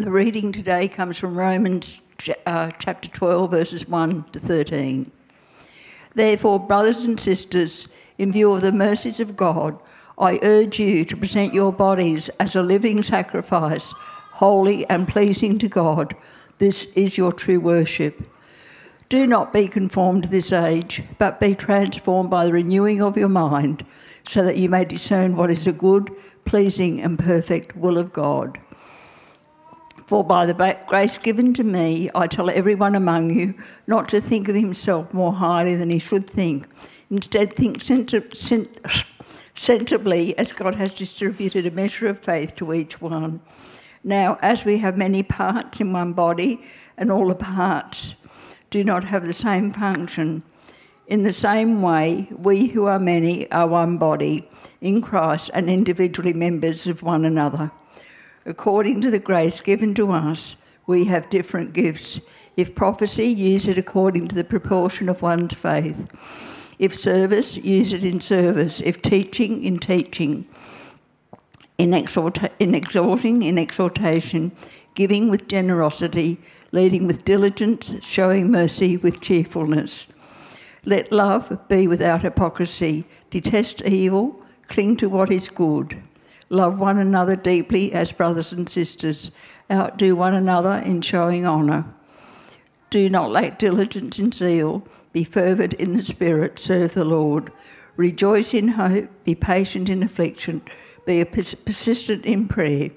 The reading today comes from Romans uh, chapter 12, verses 1 to 13. Therefore, brothers and sisters, in view of the mercies of God, I urge you to present your bodies as a living sacrifice, holy and pleasing to God. This is your true worship. Do not be conformed to this age, but be transformed by the renewing of your mind, so that you may discern what is a good, pleasing, and perfect will of God. For by the grace given to me, I tell everyone among you not to think of himself more highly than he should think. Instead, think sensibly as God has distributed a measure of faith to each one. Now, as we have many parts in one body, and all the parts do not have the same function, in the same way, we who are many are one body in Christ and individually members of one another. According to the grace given to us, we have different gifts. If prophecy, use it according to the proportion of one's faith. If service, use it in service. If teaching, in teaching. In, exhorta- in exhorting, in exhortation. Giving with generosity. Leading with diligence. Showing mercy with cheerfulness. Let love be without hypocrisy. Detest evil. Cling to what is good Love one another deeply as brothers and sisters. Outdo one another in showing honour. Do not lack diligence in zeal. Be fervent in the Spirit. Serve the Lord. Rejoice in hope. Be patient in affliction. Be persistent in prayer.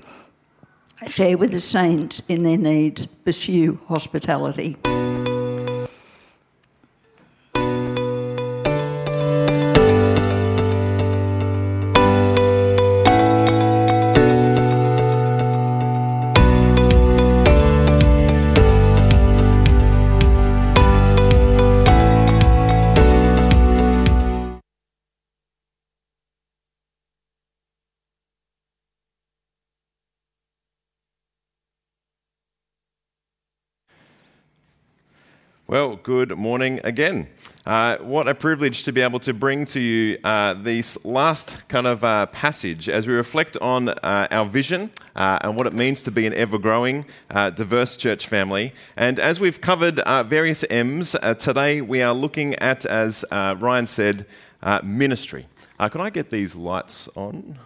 Share with the saints in their needs. Pursue hospitality. Well, good morning again. Uh, what a privilege to be able to bring to you uh, this last kind of uh, passage as we reflect on uh, our vision uh, and what it means to be an ever growing, uh, diverse church family. And as we've covered various M's, today we are looking at, as Ryan said, ministry. can I get these lights on?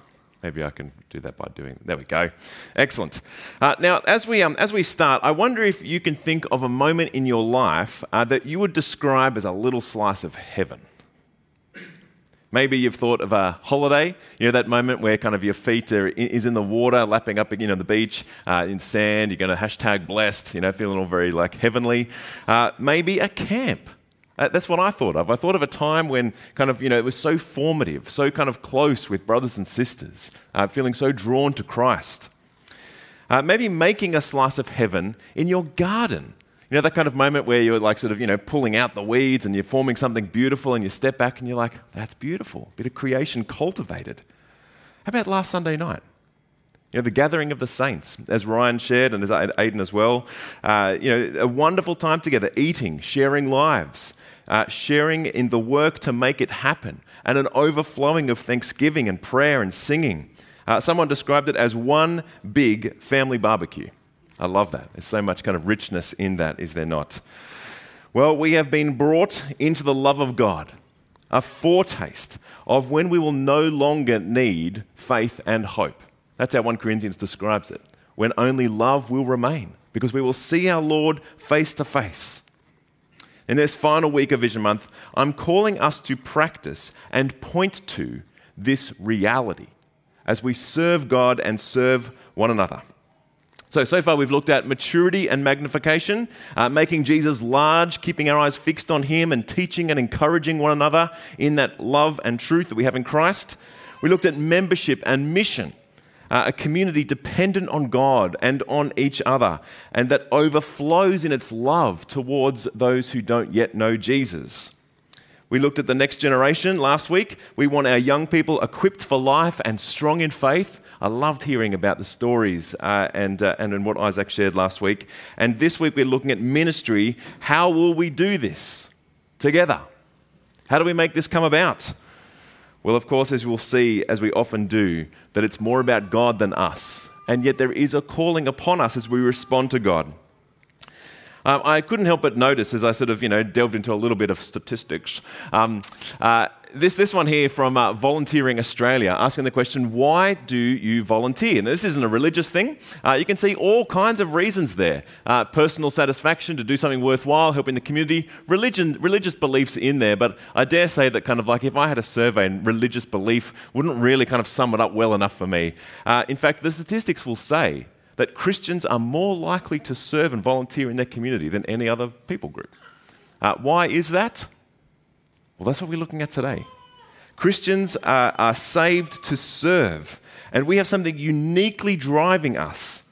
Maybe I can do that by doing. There we go. Excellent. Uh, now, as we um, as we start, I wonder if you can think of a moment in your life uh, that you would describe as a little slice of heaven. Maybe you've thought of a holiday, you know, that moment where kind of your feet are is in the water, lapping up, you know, the beach uh, in sand. You're going to hashtag blessed, you know, feeling all very like heavenly. Uh, maybe a camp uh, that's what I thought of. I thought of a time when kind of, you know, it was so formative, so kind of close with brothers and sisters, uh, feeling so drawn to Christ. Uh, maybe making a slice of heaven in your garden. You know, that kind of moment where you're like sort of, you know, pulling out the weeds and you're forming something beautiful and you step back and you're like, that's beautiful. A bit of creation cultivated. How about last Sunday night? You know, the gathering of the saints, as Ryan shared and as Aidan as well. Uh, you know, a wonderful time together, eating, sharing lives, uh, sharing in the work to make it happen, and an overflowing of thanksgiving and prayer and singing. Uh, someone described it as one big family barbecue. I love that. There's so much kind of richness in that, is there not? Well, we have been brought into the love of God, a foretaste of when we will no longer need faith and hope. That's how 1 Corinthians describes it. When only love will remain, because we will see our Lord face to face. In this final week of Vision Month, I'm calling us to practice and point to this reality as we serve God and serve one another. So, so far we've looked at maturity and magnification, uh, making Jesus large, keeping our eyes fixed on Him, and teaching and encouraging one another in that love and truth that we have in Christ. We looked at membership and mission, uh, a community dependent on God and on each other, and that overflows in its love towards those who don't yet know Jesus. We looked at the next generation last week. We want our young people equipped for life and strong in faith. I loved hearing about the stories uh, and, uh, and what Isaac shared last week. And this week we're looking at ministry. How will we do this together? How do we make this come about? Well, of course, as we'll see, as we often do, that it's more about God than us and yet there is a calling upon us as we respond to God. Um, I couldn't help but notice as I sort of, you know, delved into a little bit of statistics. Um, uh, this, this one here from uh, Volunteering Australia asking the question, why do you volunteer? Now, this isn't a religious thing. Uh, you can see all kinds of reasons there uh, personal satisfaction, to do something worthwhile, helping the community, religion, religious beliefs in there. But I dare say that kind of like if I had a survey and religious belief wouldn't really kind of sum it up well enough for me. Uh, in fact, the statistics will say that Christians are more likely to serve and volunteer in their community than any other people group. Uh, why is that? Well, that's what we're looking at today. Christians are, are saved to serve, and we have something uniquely driving us.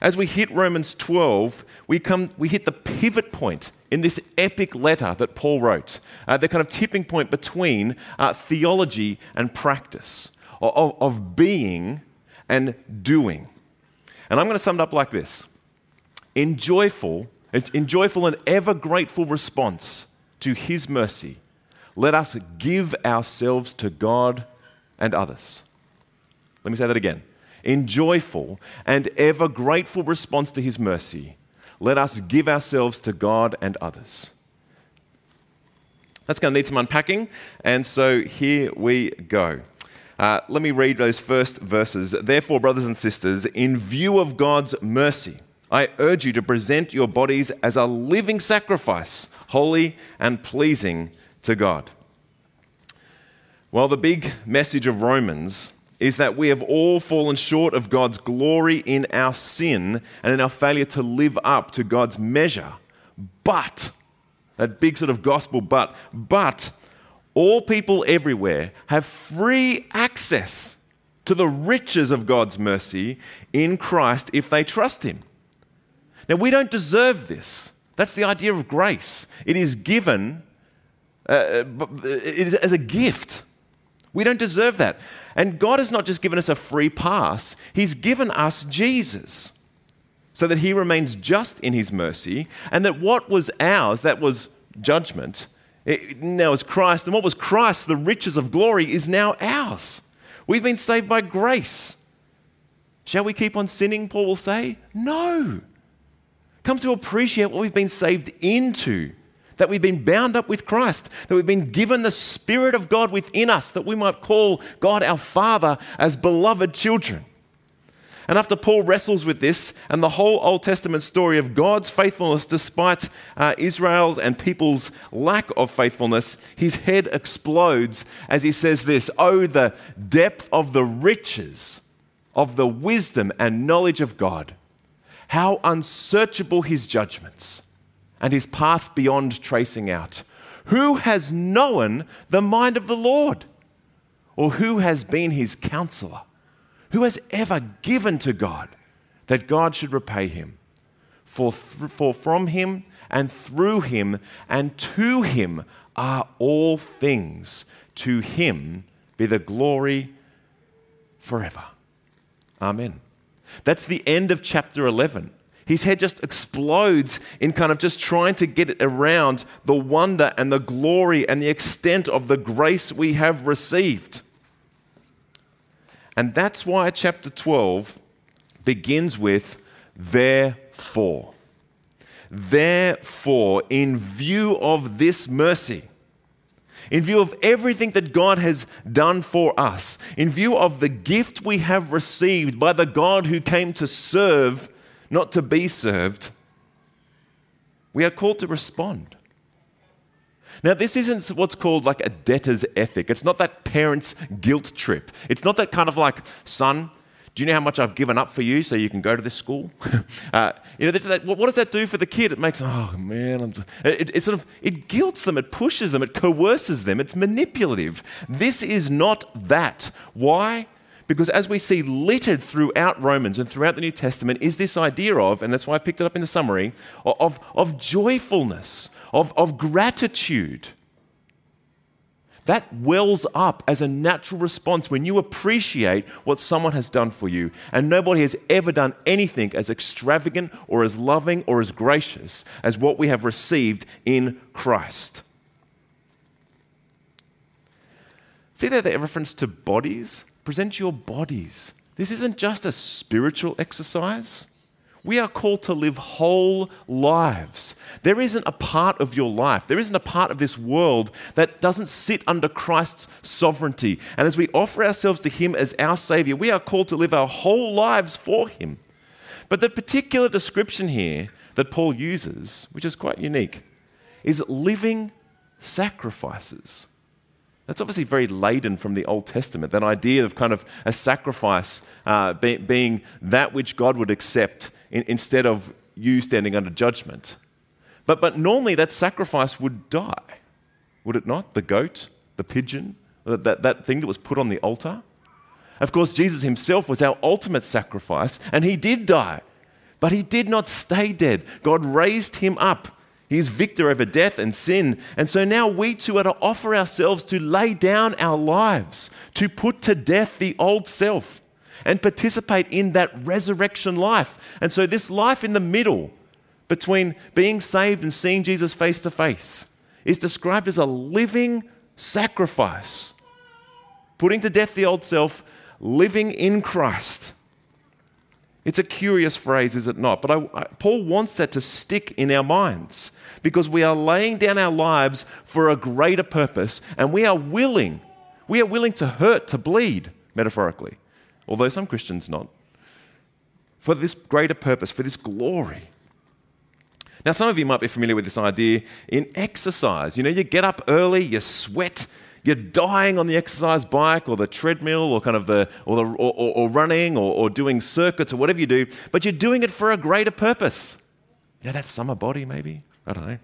As we hit Romans 12, we, come, we hit the pivot point in this epic letter that Paul wrote, uh, the kind of tipping point between uh, theology and practice, of, of being and doing. And I'm going to sum it up like this In joyful, in joyful and ever grateful response to His mercy, let us give ourselves to God and others. Let me say that again. In joyful and ever grateful response to His mercy, let us give ourselves to God and others. That's going to need some unpacking, and so here we go. Uh, let me read those first verses. Therefore, brothers and sisters, in view of God's mercy, I urge you to present your bodies as a living sacrifice, holy and pleasing to God. Well, the big message of Romans is that we have all fallen short of God's glory in our sin and in our failure to live up to God's measure. But, that big sort of gospel but, but all people everywhere have free access to the riches of God's mercy in Christ if they trust Him. Now, we don't deserve this. That's the idea of grace. It is given uh, it is as a gift. We don't deserve that. And God has not just given us a free pass, He's given us Jesus so that He remains just in His mercy and that what was ours, that was judgment, it now is Christ, and what was Christ, the riches of glory, is now ours. We've been saved by grace. Shall we keep on sinning, Paul will say? No. Come to appreciate what we've been saved into, that we've been bound up with Christ, that we've been given the Spirit of God within us, that we might call God our Father as beloved children. And after Paul wrestles with this and the whole Old Testament story of God's faithfulness despite uh, Israel's and people's lack of faithfulness, his head explodes as he says this Oh, the depth of the riches of the wisdom and knowledge of God! How unsearchable his judgments and his path beyond tracing out. Who has known the mind of the Lord? Or who has been his counselor? Who has ever given to God that God should repay him? For, th- for from him and through him and to him are all things. To him be the glory forever. Amen. That's the end of chapter 11. His head just explodes in kind of just trying to get it around the wonder and the glory and the extent of the grace we have received. And that's why chapter 12 begins with therefore. Therefore, in view of this mercy, in view of everything that God has done for us, in view of the gift we have received by the God who came to serve, not to be served, we are called to respond. Now, this isn't what's called like a debtor's ethic. It's not that parent's guilt trip. It's not that kind of like, son, do you know how much I've given up for you so you can go to this school? uh, you know, that, what does that do for the kid? It makes, oh man, it, it, sort of, it guilts them, it pushes them, it coerces them, it's manipulative. This is not that. Why? Because as we see littered throughout Romans and throughout the New Testament is this idea of, and that's why I picked it up in the summary, of, of joyfulness, of, of gratitude. That wells up as a natural response when you appreciate what someone has done for you. And nobody has ever done anything as extravagant or as loving or as gracious as what we have received in Christ. See there the reference to bodies? Present your bodies this isn't just a spiritual exercise. We are called to live whole lives. There isn't a part of your life, there isn't a part of this world that doesn't sit under Christ's sovereignty. And as we offer ourselves to Him as our Savior, we are called to live our whole lives for Him. But the particular description here that Paul uses, which is quite unique, is living sacrifices. That's obviously very laden from the Old Testament, that idea of kind of a sacrifice uh, be, being that which God would accept in, instead of you standing under judgment. But, but normally that sacrifice would die, would it not? The goat, the pigeon, that, that, that thing that was put on the altar. Of course, Jesus himself was our ultimate sacrifice, and he did die. But he did not stay dead. God raised him up He's victor over death and sin. And so now we too are to offer ourselves to lay down our lives, to put to death the old self and participate in that resurrection life. And so, this life in the middle between being saved and seeing Jesus face to face is described as a living sacrifice. Putting to death the old self, living in Christ. It's a curious phrase, is it not? But I, I, Paul wants that to stick in our minds because we are laying down our lives for a greater purpose and we are willing, we are willing to hurt, to bleed, metaphorically, although some Christians not, for this greater purpose, for this glory. Now, some of you might be familiar with this idea in exercise. You know, you get up early, you sweat, you're dying on the exercise bike or the treadmill or kind of the or, the, or, or, or running or, or doing circuits or whatever you do, but you're doing it for a greater purpose. You know, that summer body, maybe? I don't know.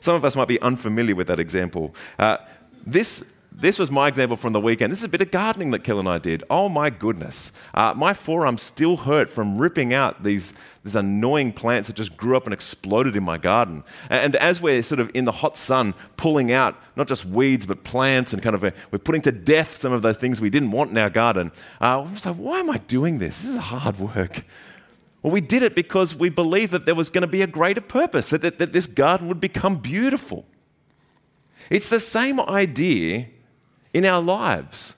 Some of us might be unfamiliar with that example. Uh, this this was my example from the weekend. This is a bit of gardening that Kel and I did. Oh my goodness. Uh, my forearm still hurt from ripping out these, these annoying plants that just grew up and exploded in my garden. And as we're sort of in the hot sun pulling out not just weeds but plants and kind of a, we're putting to death some of those things we didn't want in our garden, uh, I was like, why am I doing this? This is hard work. Well, we did it because we believed that there was going to be a greater purpose, that, that, that this garden would become beautiful. It's the same idea in our lives.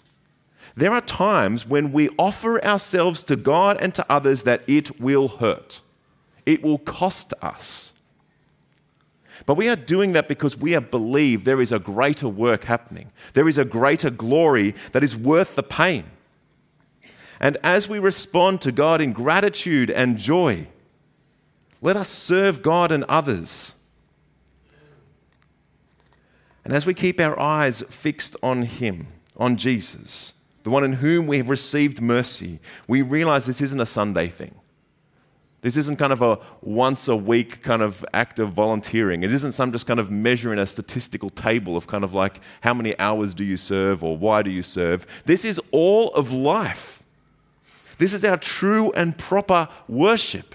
There are times when we offer ourselves to God and to others that it will hurt, it will cost us. But we are doing that because we have believed there is a greater work happening. There is a greater glory that is worth the pain. And as we respond to God in gratitude and joy, let us serve God and others and as we keep our eyes fixed on Him, on Jesus, the one in whom we have received mercy, we realize this isn't a Sunday thing. This isn't kind of a once a week kind of act of volunteering. It isn't some just kind of measuring a statistical table of kind of like how many hours do you serve or why do you serve. This is all of life. This is our true and proper worship.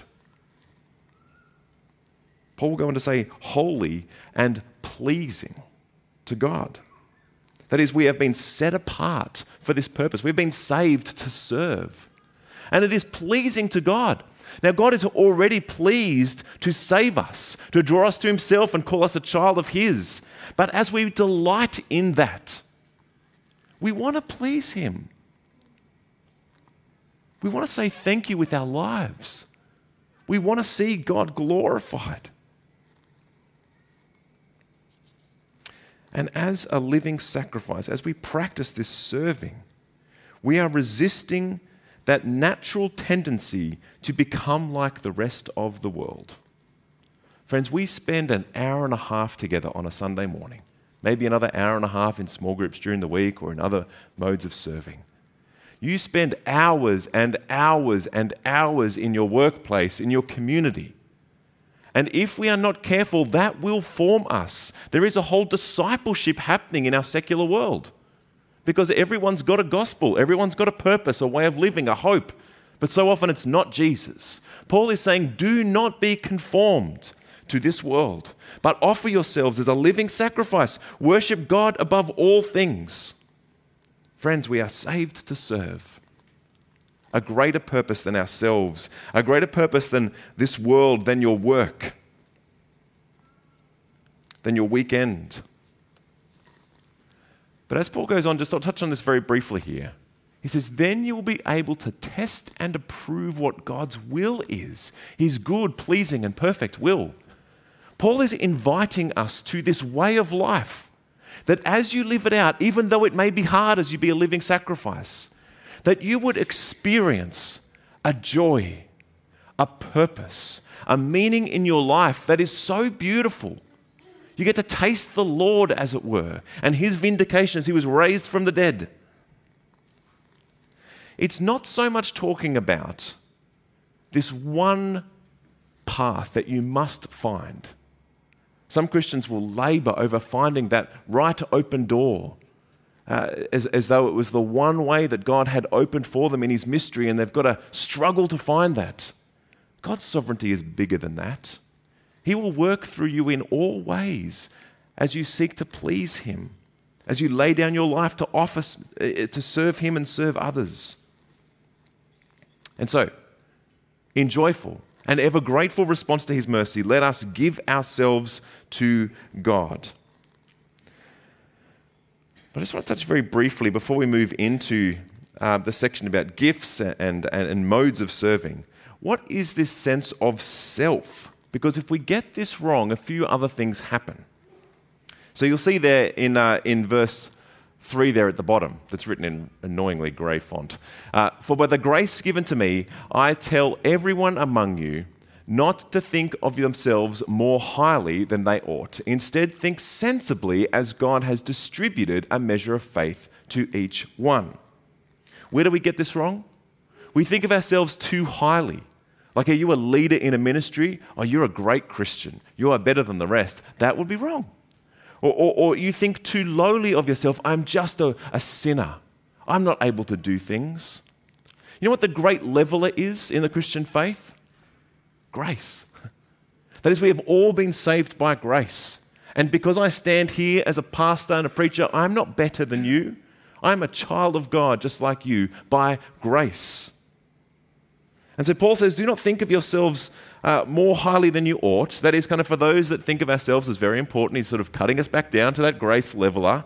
Paul will go on to say holy and pleasing to God. That is, we have been set apart for this purpose. We've been saved to serve. And it is pleasing to God. Now, God is already pleased to save us, to draw us to Himself and call us a child of His. But as we delight in that, we want to please Him. We want to say thank you with our lives. We want to see God glorified. And as a living sacrifice, as we practice this serving, we are resisting that natural tendency to become like the rest of the world. Friends, we spend an hour and a half together on a Sunday morning, maybe another hour and a half in small groups during the week or in other modes of serving. You spend hours and hours and hours in your workplace, in your community, and if we are not careful, that will form us. There is a whole discipleship happening in our secular world because everyone's got a gospel, everyone's got a purpose, a way of living, a hope. But so often it's not Jesus. Paul is saying, do not be conformed to this world, but offer yourselves as a living sacrifice. Worship God above all things. Friends, we are saved to serve a greater purpose than ourselves, a greater purpose than this world, than your work, than your weekend. But as Paul goes on, just I'll touch on this very briefly here. He says, then you will be able to test and approve what God's will is his good, pleasing, and perfect will. Paul is inviting us to this way of life that as you live it out, even though it may be hard as you be a living sacrifice, that you would experience a joy, a purpose, a meaning in your life that is so beautiful. You get to taste the Lord, as it were, and his vindication as he was raised from the dead it's not so much talking about this one path that you must find. Some Christians will labor over finding that right open door. Uh, as, as though it was the one way that God had opened for them in His mystery, and they've got to struggle to find that. God's sovereignty is bigger than that. He will work through you in all ways as you seek to please Him, as you lay down your life to offer, uh, to serve Him and serve others. And so, in joyful and ever grateful response to his mercy, let us give ourselves to God. But I just want to touch very briefly before we move into uh, the section about gifts and, and, and modes of serving. What is this sense of self? Because if we get this wrong, a few other things happen. So you'll see there in, uh, in verse three there at the bottom that's written in annoyingly grey font. Uh, For by the grace given to me, I tell everyone among you not to think of themselves more highly than they ought. Instead, think sensibly as God has distributed a measure of faith to each one. Where do we get this wrong? We think of ourselves too highly. Like, are you a leader in a ministry? Oh, you're a great Christian. You are better than the rest. That would be wrong. Or, or, or you think too lowly of yourself, I'm just a, a sinner. I'm not able to do things. You know what the great leveler is in the Christian faith? Grace. That is, we have all been saved by grace. And because I stand here as a pastor and a preacher, I'm not better than you. I'm a child of God just like you by grace. And so Paul says, Do not think of yourselves uh, more highly than you ought. That is kind of for those that think of ourselves as very important. He's sort of cutting us back down to that grace leveler.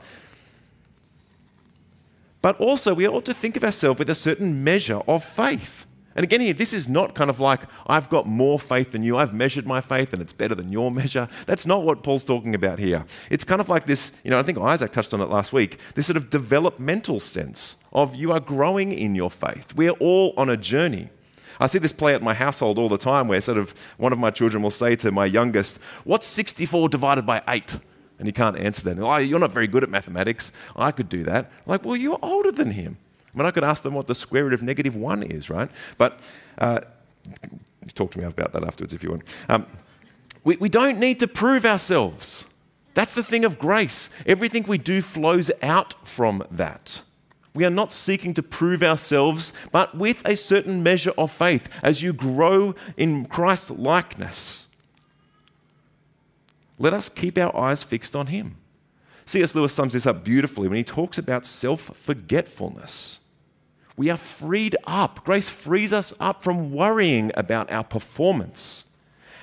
But also, we ought to think of ourselves with a certain measure of faith. And again, here, this is not kind of like, I've got more faith than you, I've measured my faith and it's better than your measure. That's not what Paul's talking about here. It's kind of like this, you know, I think Isaac touched on it last week, this sort of developmental sense of you are growing in your faith. We are all on a journey. I see this play at my household all the time where sort of one of my children will say to my youngest, What's 64 divided by 8? And he can't answer that. Oh, you're not very good at mathematics. I could do that. Like, well, you're older than him. I mean, I could ask them what the square root of negative 1 is, right? But uh, talk to me about that afterwards if you want. Um, we, we don't need to prove ourselves. That's the thing of grace. Everything we do flows out from that. We are not seeking to prove ourselves, but with a certain measure of faith as you grow in Christ likeness. Let us keep our eyes fixed on Him. C.S. Lewis sums this up beautifully when he talks about self forgetfulness. We are freed up. Grace frees us up from worrying about our performance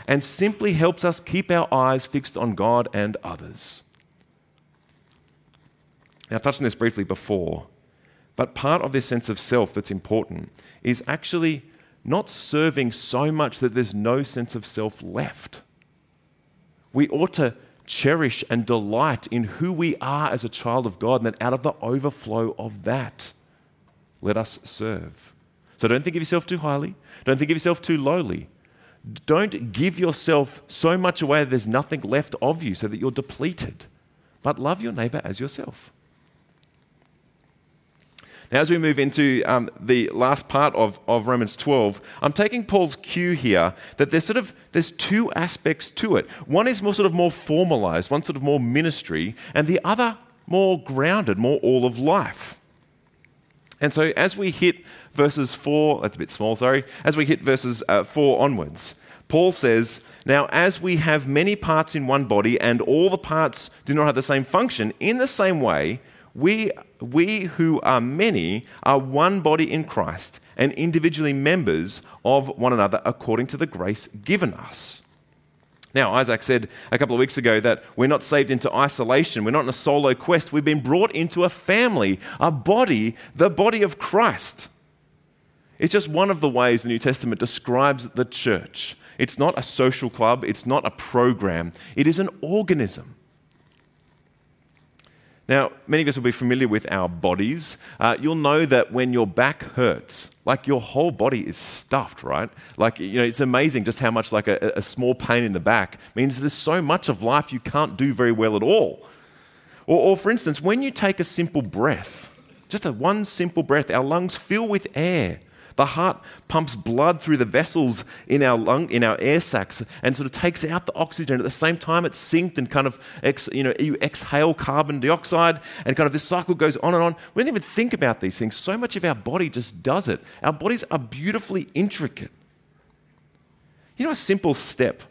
and simply helps us keep our eyes fixed on God and others. Now, I've touched on this briefly before, but part of this sense of self that's important is actually not serving so much that there's no sense of self left. We ought to cherish and delight in who we are as a child of God, and then out of the overflow of that, let us serve. So don't think of yourself too highly, don't think of yourself too lowly. Don't give yourself so much away that there's nothing left of you so that you're depleted. But love your neighbor as yourself. Now, as we move into um, the last part of, of Romans 12, I'm taking Paul's cue here that there's sort of there's two aspects to it. One is more sort of more formalized, one sort of more ministry, and the other more grounded, more all of life. And so, as we hit verses four, that's a bit small, sorry, as we hit verses uh, four onwards, Paul says, Now, as we have many parts in one body, and all the parts do not have the same function, in the same way, we, we who are many are one body in Christ and individually members of one another according to the grace given us. Now, Isaac said a couple of weeks ago that we're not saved into isolation. We're not in a solo quest. We've been brought into a family, a body, the body of Christ. It's just one of the ways the New Testament describes the church. It's not a social club, it's not a program, it is an organism. Now, many of us will be familiar with our bodies. Uh, you'll know that when your back hurts, like your whole body is stuffed, right? Like, you know, it's amazing just how much like a, a small pain in the back means there's so much of life you can't do very well at all. Or, or for instance, when you take a simple breath, just a one simple breath, our lungs fill with air. The heart pumps blood through the vessels in our lung, in our air sacs, and sort of takes out the oxygen. At the same time, it's synced and kind of, ex, you know, you exhale carbon dioxide, and kind of this cycle goes on and on. We don't even think about these things. So much of our body just does it. Our bodies are beautifully intricate. You know, a simple step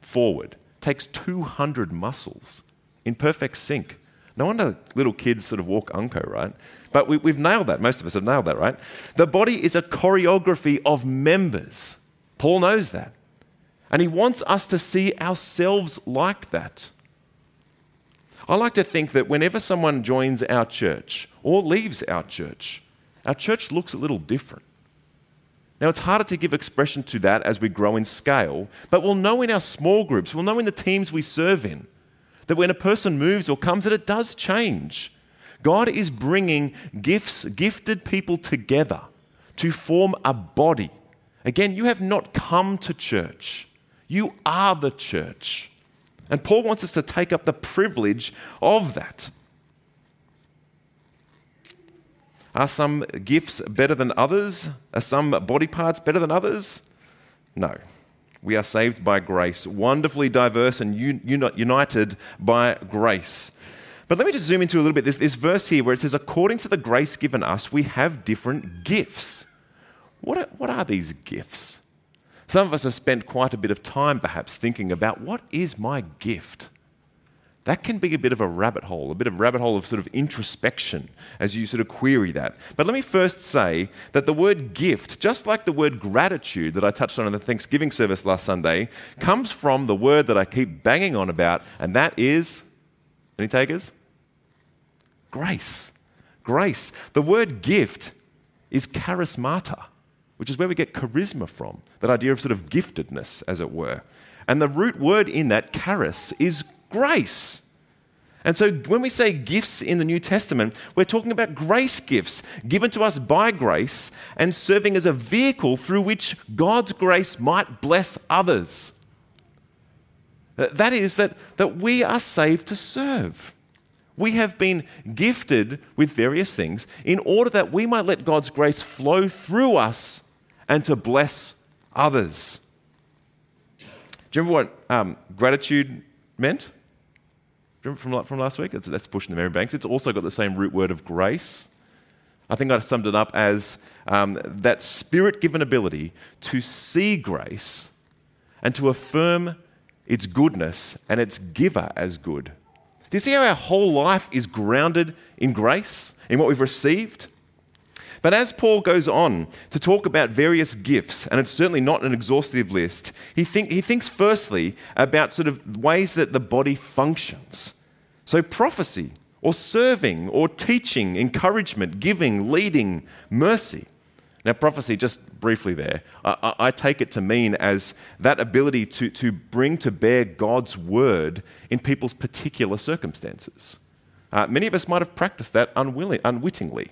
forward takes 200 muscles in perfect sync. No wonder little kids sort of walk unco, right? But we, have nailed that. Most of us have nailed that, right? The body is a choreography of members. Paul knows that. And he wants us to see ourselves like that. I like to think that whenever someone joins our church or leaves our church, our church looks a little different. Now, it's harder to give expression to that as we grow in scale, but we'll know in our small groups, we'll know in the teams we serve in, that when a person moves or comes, that it does change. God is bringing gifts, gifted people together to form a body. Again, you have not come to church, you are the church. And Paul wants us to take up the privilege of that. Are some gifts better than others? Are some body parts better than others? No. We are saved by grace, wonderfully diverse and united by grace. But let me just zoom into a little bit this, this verse here where it says, according to the grace given us, we have different gifts. What are, what are these gifts? Some of us have spent quite a bit of time perhaps thinking about what is my gift? That can be a bit of a rabbit hole, a bit of a rabbit hole of sort of introspection as you sort of query that. But let me first say that the word gift, just like the word gratitude that I touched on in the Thanksgiving service last Sunday, comes from the word that I keep banging on about, and that is any takers? Grace. Grace. The word gift is charismata, which is where we get charisma from, that idea of sort of giftedness, as it were. And the root word in that, charis, is grace. And so when we say gifts in the New Testament, we're talking about grace gifts given to us by grace and serving as a vehicle through which God's grace might bless others. That is, that, that we are saved to serve. We have been gifted with various things in order that we might let God's grace flow through us and to bless others. Do you remember what um, gratitude meant? Remember from, from last week? That's, that's pushing the memory banks. It's also got the same root word of grace. I think I summed it up as um, that spirit given ability to see grace and to affirm its goodness and its giver as good. Do you see how our whole life is grounded in grace, in what we've received? But as Paul goes on to talk about various gifts, and it's certainly not an exhaustive list, he, think, he thinks firstly about sort of ways that the body functions. So, prophecy, or serving, or teaching, encouragement, giving, leading, mercy. Now, prophecy, just briefly there, I, I, take it to mean as that ability to, to bring to bear God's word in people's particular circumstances. Uh, many of us might have practiced that unwilling, unwittingly.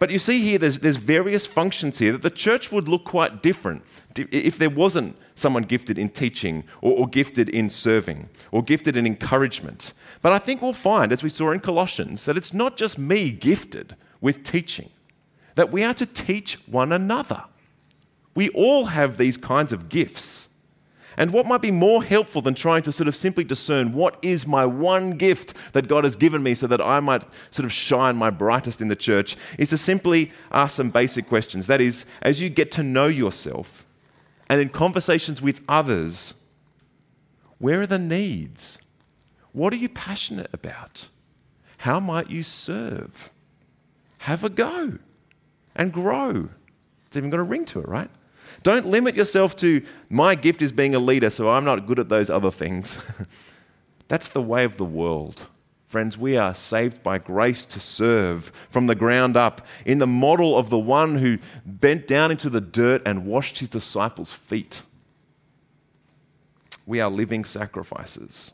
But you see here, there's, there's various functions here that the church would look quite different if there wasn't someone gifted in teaching or, or gifted in serving or gifted in encouragement. But I think we'll find, as we saw in Colossians, that it's not just me gifted with teaching, that we are to teach one another. We all have these kinds of gifts. And what might be more helpful than trying to sort of simply discern what is my one gift that God has given me so that I might sort of shine my brightest in the church is to simply ask some basic questions. That is, as you get to know yourself and in conversations with others, where are the needs? What are you passionate about? How might you serve? Have a go and grow. It's even got a ring to it, right? Don't limit yourself to my gift is being a leader, so I'm not good at those other things. That's the way of the world. Friends, we are saved by grace to serve from the ground up in the model of the one who bent down into the dirt and washed his disciples' feet. We are living sacrifices.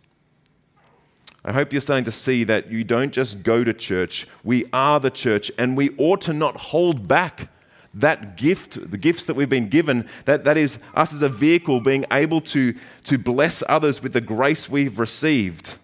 I hope you're starting to see that you don't just go to church, we are the church, and we ought to not hold back that gift, the gifts that we've been given, that, that is us as a vehicle being able to, to bless others with the grace we've received.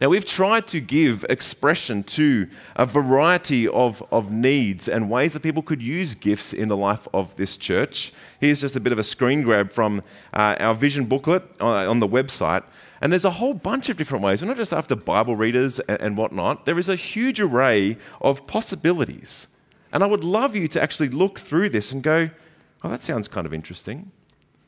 Now, we've tried to give expression to a variety of, of needs and ways that people could use gifts in the life of this church. Here's just a bit of a screen grab from uh, our vision booklet on, on, the website. And there's a whole bunch of different ways. We're not just after Bible readers and, and whatnot, there is a huge array of possibilities. And I would love you to actually look through this and go, oh, that sounds kind of interesting.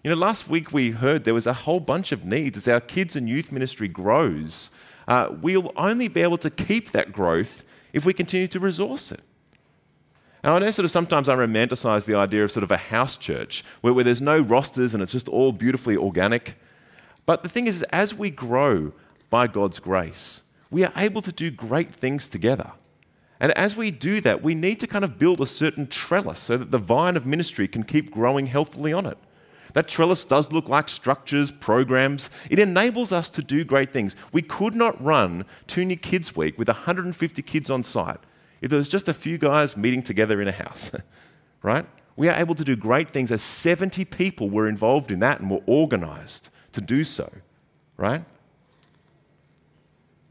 You know, last week we heard there was a whole bunch of needs as our kids and youth ministry grows. Uh, we'll only be able to keep that growth if we continue to resource it. And I know sort of sometimes I romanticize the idea of sort of a house church where, where there's no rosters and it's just all beautifully organic. But the thing is, as we grow by God's grace, we are able to do great things together. And as we do that, we need to kind of build a certain trellis so that the vine of ministry can keep growing healthily on it. That trellis does look like structures, programs. It enables us to do great things. We could not run Toonie Kids Week with 150 kids on site if there was just a few guys meeting together in a house, right? We are able to do great things as 70 people were involved in that and were organized to do so, right?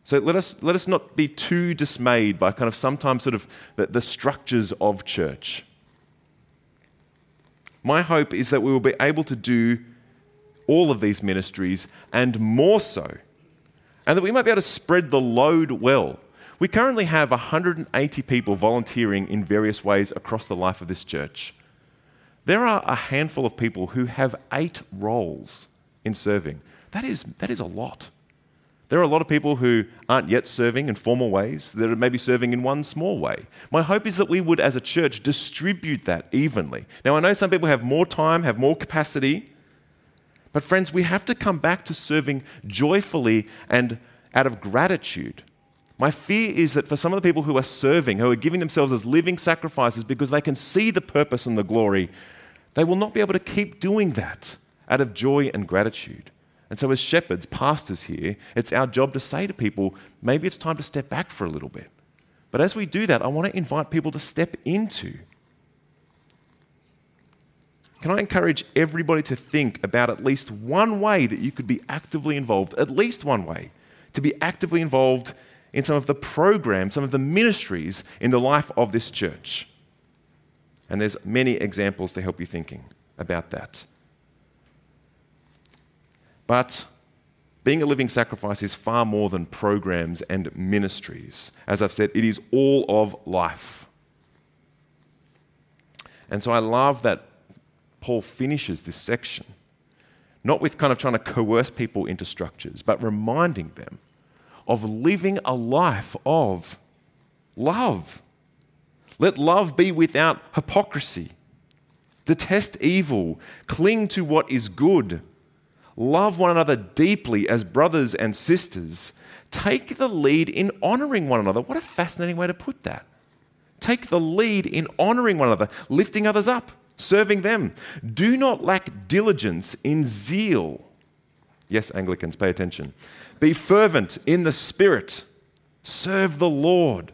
So let us, let us not be too dismayed by kind of sometimes sort of the, the structures of church. My hope is that we will be able to do all of these ministries and more so, and that we might be able to spread the load well. We currently have 180 people volunteering in various ways across the life of this church. There are a handful of people who have eight roles in serving. That is, that is a lot. There are a lot of people who aren't yet serving in formal ways, that are maybe serving in one small way. My hope is that we would, as a church, distribute that evenly. Now, I know some people have more time, have more capacity, but friends, we have to come back to serving joyfully and out of gratitude. My fear is that for some of the people who are serving, who are giving themselves as living sacrifices because they can see the purpose and the glory, they will not be able to keep doing that out of joy and gratitude. And so, as shepherds, pastors here, it's our job to say to people, maybe it's time to step back for a little bit. But as we do that, I want to invite people to step into. Can I encourage everybody to think about at least one way that you could be actively involved, at least one way, to be actively involved in some of the programs, some of the ministries in the life of this church? And there's many examples to help you thinking about that. But being a living sacrifice is far more than programs and ministries. As I've said, it is all of life. And so I love that Paul finishes this section, not with kind of trying to coerce people into structures, but reminding them of living a life of love. Let love be without hypocrisy. Detest evil, cling to what is good love one another deeply as brothers and sisters, take the lead in honoring one another. What a fascinating way to put that. Take the lead in honoring one another, lifting others up, serving them. Do not lack diligence in zeal. Yes, Anglicans, pay attention. Be fervent in the Spirit. Serve the Lord.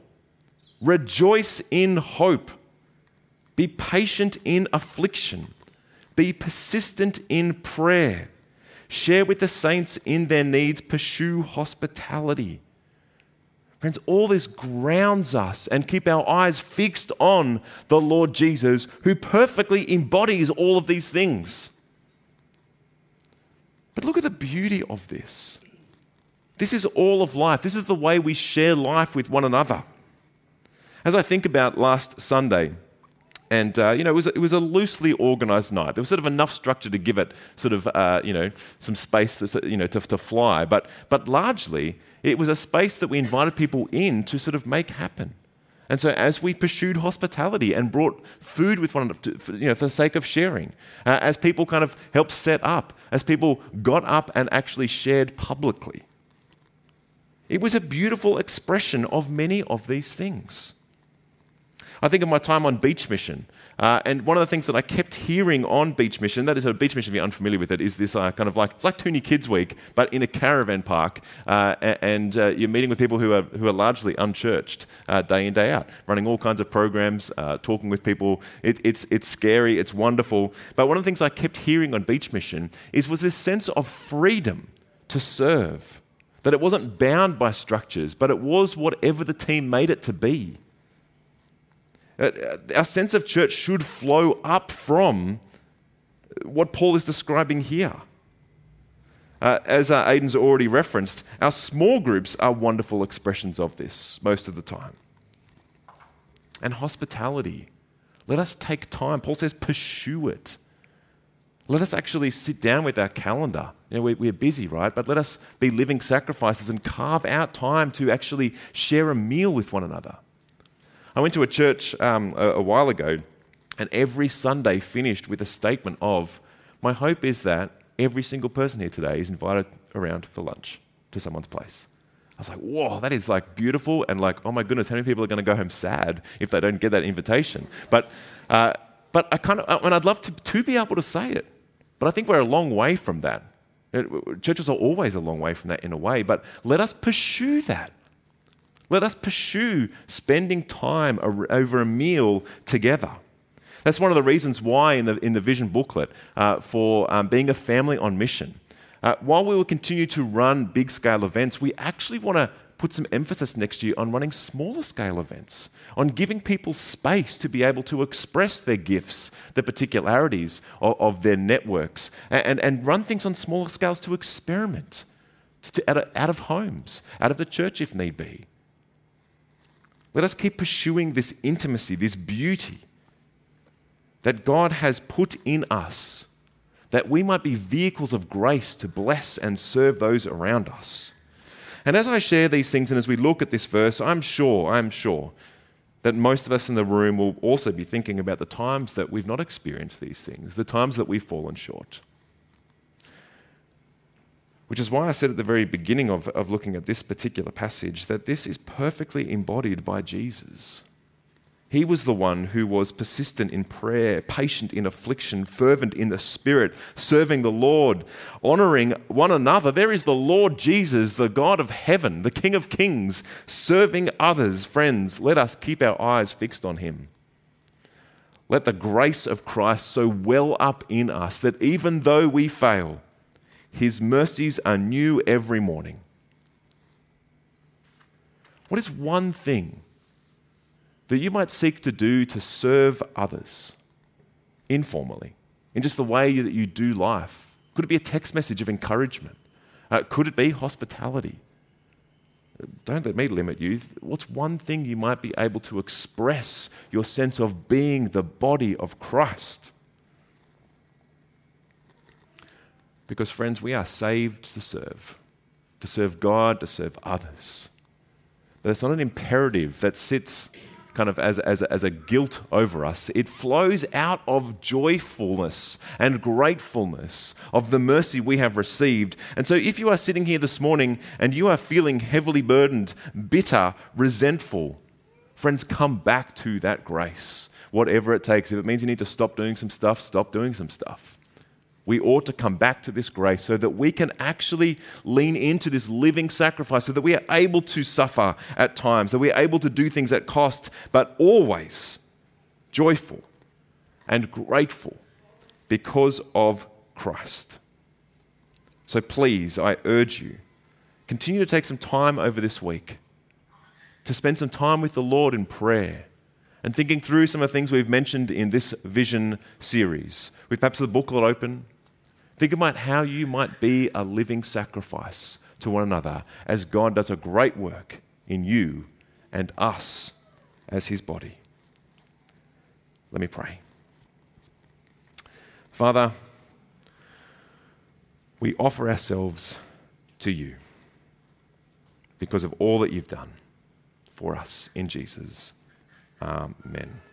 Rejoice in hope. Be patient in affliction. Be persistent in prayer share with the saints in their needs, pursue hospitality. Friends, all this grounds us and keep our eyes fixed on the Lord Jesus, who perfectly embodies all of these things. But look at the beauty of this. This is all of life. This is the way we share life with one another. As I think about last Sunday, and uh, you know, it was, it was a loosely organised night. There was sort of enough structure to give it sort of uh, you know some space to, you know to, to fly, but but largely it was a space that we invited people in to sort of make happen. And so, as we pursued hospitality and brought food with one another, for, you know, for the sake of sharing, uh, as people kind of helped set up, as people got up and actually shared publicly, it was a beautiful expression of many of these things. I think of my time on Beach Mission. Uh, and one of the things that I kept hearing on Beach Mission, that is a Beach Mission, if you're unfamiliar with it, is this uh, kind of like, it's like Toonie Kids Week, but in a caravan park. Uh, and uh, you're meeting with people who are, who are largely unchurched uh, day in, day out, running all kinds of programs, uh, talking with people. It, it's, it's scary, it's wonderful. But one of the things I kept hearing on Beach Mission is was this sense of freedom to serve. That it wasn't bound by structures, but it was whatever the team made it to be. Uh, our sense of church should flow up from what Paul is describing here. Uh, as uh, already referenced, our small groups are wonderful expressions of this most of the time. And hospitality. Let us take time. Paul says, pursue it. Let us actually sit down with our calendar. You know, we're, busy, right? But let us be living sacrifices and carve out time to actually share a meal with one another. I went to a church um, a, a while ago, and every Sunday finished with a statement of, My hope is that every single person here today is invited around for lunch to someone's place. I was like, whoa, that is like beautiful. And like, oh my goodness, how many people are going to go home sad if they don't get that invitation? But, uh, but I kind of, and I'd love to, to be able to say it. But I think we're a long way from that. Churches are always a long way from that in a way, but let us pursue that. Let us pursue spending time over a meal together. That's one of the reasons why in the, in the vision booklet uh, for um, being a family on mission, uh, while we will continue to run big scale events, we actually want to put some emphasis next year on running smaller scale events, on giving people space to be able to express their gifts, the particularities of, of their networks, and, and, run things on smaller scales to experiment to, out, of, out of homes, out of the church if need be. Let us keep pursuing this intimacy, this beauty that God has put in us, that we might be vehicles of grace to bless and serve those around us. And as I share these things and as we look at this verse, I'm sure, I'm sure that most of us in the room will also be thinking about the times that we've not experienced these things, the times that we've fallen short. Which is why I said at the very beginning of, of looking at this particular passage that this is perfectly embodied by Jesus. He was the one who was persistent in prayer, patient in affliction, fervent in the spirit, serving the Lord, honoring one another. There is the Lord Jesus, the God of heaven, the King of kings, serving others. Friends, let us keep our eyes fixed on him. Let the grace of Christ so well up in us that even though we fail, his mercies are new every morning. What is one thing that you might seek to do to serve others informally, in just the way that you do life? Could it be a text message of encouragement? Uh, could it be hospitality? Don't let me limit you. What's one thing you might be able to express your sense of being the body of Christ? Because, friends, we are saved to serve, to serve God, to serve others. But it's not an imperative that sits kind of as, as, as a guilt over us. It flows out of joyfulness and gratefulness of the mercy we have received. And so, if you are sitting here this morning and you are feeling heavily burdened, bitter, resentful, friends, come back to that grace, whatever it takes. If it means you need to stop doing some stuff, stop doing some stuff we ought to come back to this grace so that we can actually lean into this living sacrifice, so that we are able to suffer at times, that we are able to do things at cost, but always joyful and grateful because of Christ. So please, I urge you, continue to take some time over this week to spend some time with the Lord in prayer and thinking through some of the things we've mentioned in this vision series. With perhaps the booklet open, think about how you might be a living sacrifice to one another as God does a great work in you and us as his body. Let me pray. Father, we offer ourselves to you because of all that you've done for us in Jesus. Amen.